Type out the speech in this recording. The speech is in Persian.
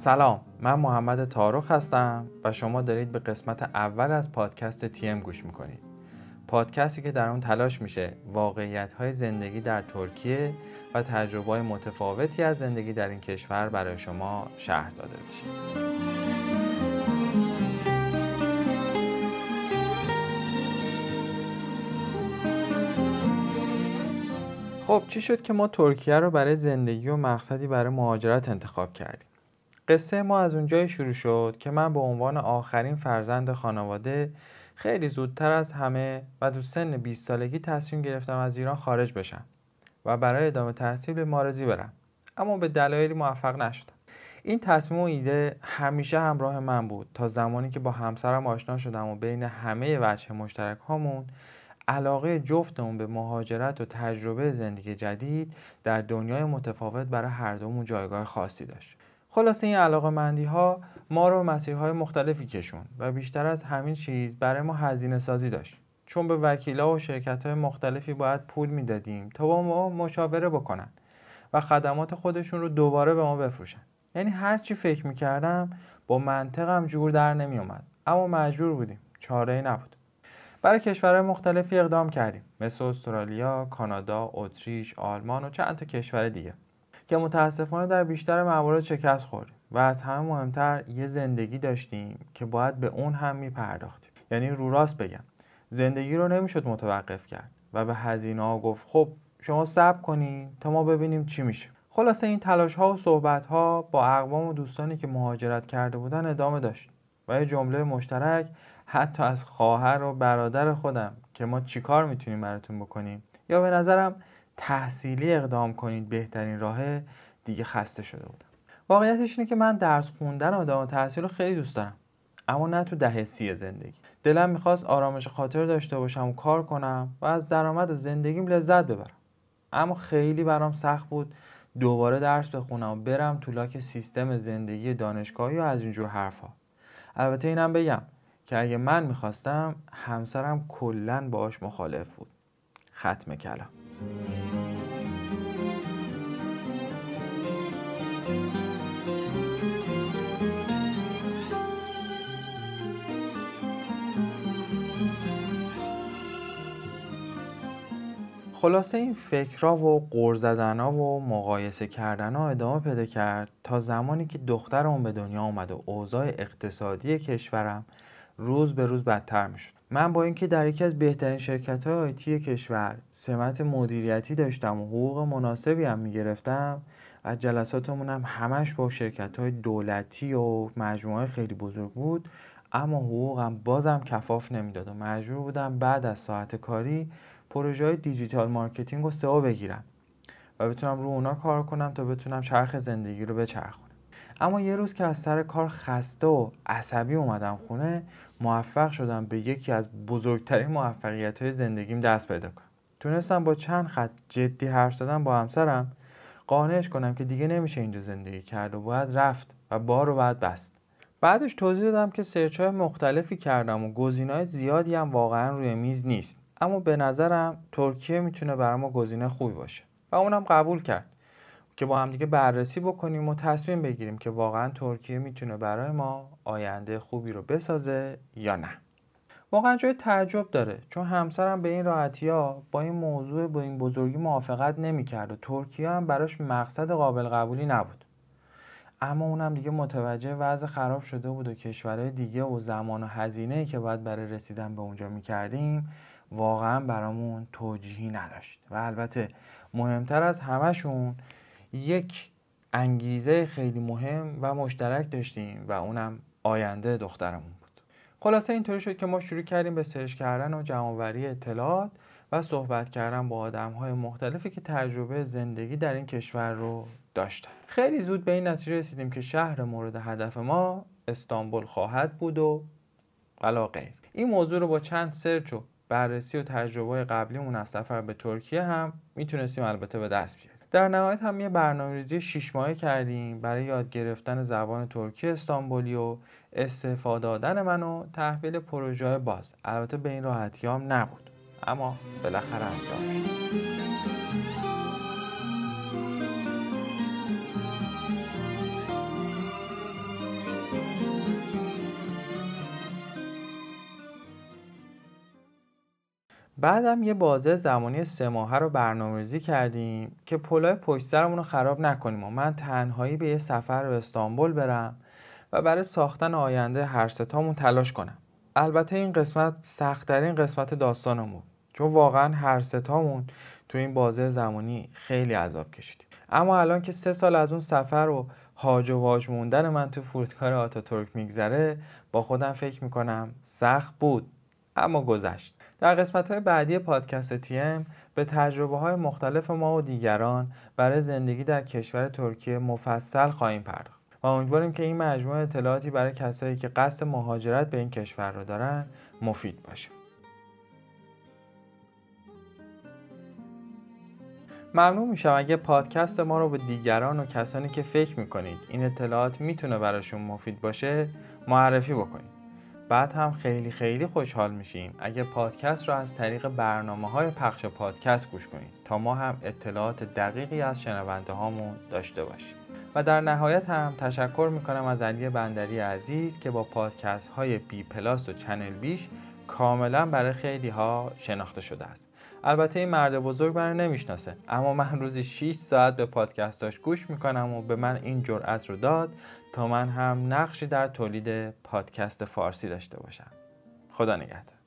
سلام من محمد تارخ هستم و شما دارید به قسمت اول از پادکست تیم گوش می‌کنید. پادکستی که در اون تلاش میشه واقعیت های زندگی در ترکیه و تجربه متفاوتی از زندگی در این کشور برای شما شهر داده بشه. خب چی شد که ما ترکیه رو برای زندگی و مقصدی برای مهاجرت انتخاب کردیم؟ قصه ما از اونجای شروع شد که من به عنوان آخرین فرزند خانواده خیلی زودتر از همه و تو سن 20 سالگی تصمیم گرفتم از ایران خارج بشم و برای ادامه تحصیل به مارزی برم. اما به دلایلی موفق نشدم. این تصمیم و ایده همیشه همراه من بود تا زمانی که با همسرم آشنا شدم و بین همه وجه مشترک هامون علاقه جفتمون به مهاجرت و تجربه زندگی جدید در دنیای متفاوت برای هر دومون جایگاه خاصی داشت. خلاصه این علاقه مندی ها ما رو مسیرهای مختلفی کشون و بیشتر از همین چیز برای ما هزینه سازی داشت. چون به وکیلا و شرکت های مختلفی باید پول می‌دادیم تا با ما مشاوره بکنن و خدمات خودشون رو دوباره به ما بفروشن. یعنی هر چی فکر می‌کردم با منطقم جور در نمیومد اما مجبور بودیم. چاره نبود. برای کشورهای مختلفی اقدام کردیم. مثل استرالیا، کانادا، اتریش، آلمان و چند تا کشور دیگه. که متاسفانه در بیشتر موارد شکست خوردیم و از همه مهمتر یه زندگی داشتیم که باید به اون هم میپرداختیم. یعنی رو راست بگم زندگی رو نمی‌شد متوقف کرد و به هزینه ها گفت خب شما صبر کنین تا ما ببینیم چی میشه. خلاصه این تلاش ها و صحبت ها با اقوام و دوستانی که مهاجرت کرده بودن ادامه داشت و یه جمله مشترک حتی از خواهر و برادر خودم که ما چیکار می‌تونیم براتون بکنیم یا به نظرم تحصیلی اقدام کنید بهترین راهه دیگه خسته شده بودم. واقعیتش اینه که من درس خوندن و ادامه تحصیل رو خیلی دوست دارم اما نه تو دهه سی زندگی. دلم می‌خواست آرامش خاطر داشته باشم و کار کنم و از درآمد و زندگیم لذت ببرم. اما خیلی برام سخت بود دوباره درس بخونم و برم تو لاک سیستم زندگی دانشگاهی و از اینجور حرفها. البته اینم بگم که اگه من می‌خواستم همسرم کلا باش مخالف بود. ختم کلام. خلاصه این فکرها و قور و مقایسه کردنها ادامه پیدا کرد تا زمانی که دخترم به دنیا اومد و اوضاع اقتصادی کشورم روز به روز بدتر می‌شد. من با اینکه در یکی از بهترین شرکت های IT کشور سمت مدیریتی داشتم و حقوق مناسبی هم می‌گرفتم و جلساتمون هم همش با شرکت های دولتی و مجموعه خیلی بزرگ بود اما حقوقم بازم کفاف نمی‌داد و مجبور بودم بعد از ساعت کاری پروژه های digital marketing و SEO بگیرم و بتونم رو اونا کار کنم تا بتونم چرخ زندگی رو بچرخونم. اما یه روز که از سر کار خسته و عصبی اومدم خونه موفق شدم به یکی از بزرگترین موفقیت های زندگیم دست پیدا کنم. تونستم با چند خط جدی حرف زدن با همسرم قانعش کنم که دیگه نمیشه اینجا زندگی کرد و باید رفت و بار رو باید بست. بعدش توضیح دادم که سرچ های مختلفی کردم و گزینه‌های زیادی هم واقعا روی میز نیست. اما به نظرم ترکیه می‌تونه برای ما گزینه خوبی باشه و اونم قبول کرد. که با هم دیگه بررسی بکنیم و تصمیم بگیریم که واقعا ترکیه می‌تونه برای ما آینده خوبی رو بسازه یا نه. واقعا جای تعجب داره چون همسرم به این راحتی ها با این موضوع با این بزرگی موافقت نمی‌کرد و ترکیه هم براش مقصد قابل قبولی نبود. اما اونم دیگه متوجه وضع خراب شده بود و کشورهای دیگه و زمان و هزینه که باید برای رسیدن به اونجا می‌کردیم واقعا برامون توجیهی نداشت. و البته مهمتر از همشون یک انگیزه خیلی مهم و مشترک داشتیم و اونم آینده دخترمون بود. خلاصه اینطوری شد که ما شروع کردیم به سرچ کردن و جمعآوری اطلاعات و صحبت کردن با آدم های مختلفی که تجربه زندگی در این کشور رو داشتن. خیلی زود به این نتیجه رسیدیم که شهر مورد هدف ما استانبول خواهد بود و غیر. این موضوع رو با چند سرچ و بررسی و تجربه قبلیمون از سفر به ترکیه هم می‌تونستیم البته به دست بیاریم. در نهایت هم یه برنامه‌ریزی شیش ماهه کردیم برای یاد گرفتن زبان ترکی استانبولی و استفاده دادن من و تحویل پروژه باز. البته به این راحتی هم نبود. اما بالاخره انجام شد. بعدم یه بازه زمانی سه ماهه رو برنامه‌ریزی کردیم که پلای پشت سرمون رو خراب نکنیم و من تنهایی به یه سفر به استانبول برم و برای ساختن آینده هر ستامون تلاش کنم. البته این قسمت سختترین قسمت داستانمون چون واقعا هر ستامون تو این بازه زمانی خیلی عذاب کشیدیم. اما الان که سه سال از اون سفر و هاج و واج موندن من تو فرودگاه آتاتورک میگذره با خودم فکر می‌کنم سخت بود اما گذشت. در قسمت های بعدی پادکست تیم به تجربه های مختلف ما و دیگران برای زندگی در کشور ترکیه مفصل خواهیم پرداخت. و امیدواریم که این مجموعه اطلاعاتی برای کسایی که قصد مهاجرت به این کشور رو دارن مفید باشه. ممنون میشم اگه پادکست ما رو به دیگران و کسانی که فکر می‌کنید این اطلاعات می‌تونه براشون مفید باشه معرفی بکنید. بعد هم خیلی خیلی خوشحال میشیم. اگه پادکست رو از طریق برنامه های پخش پادکست گوش کنید تا ما هم اطلاعات دقیقی از شنونده هامون داشته باشیم. و در نهایت هم تشکر می‌کنم از علی بندری عزیز که با پادکست های BPlus و ChannelB ش کاملا برای خیلی ها شناخته شده است. البته این مرد بزرگ منو نمی‌شناسه اما من روزی 6 ساعت به پادکستاش گوش می‌کنم و به من این جرأت رو داد تا من هم نقشی در تولید پادکست فارسی داشته باشم. خدا نگهدار.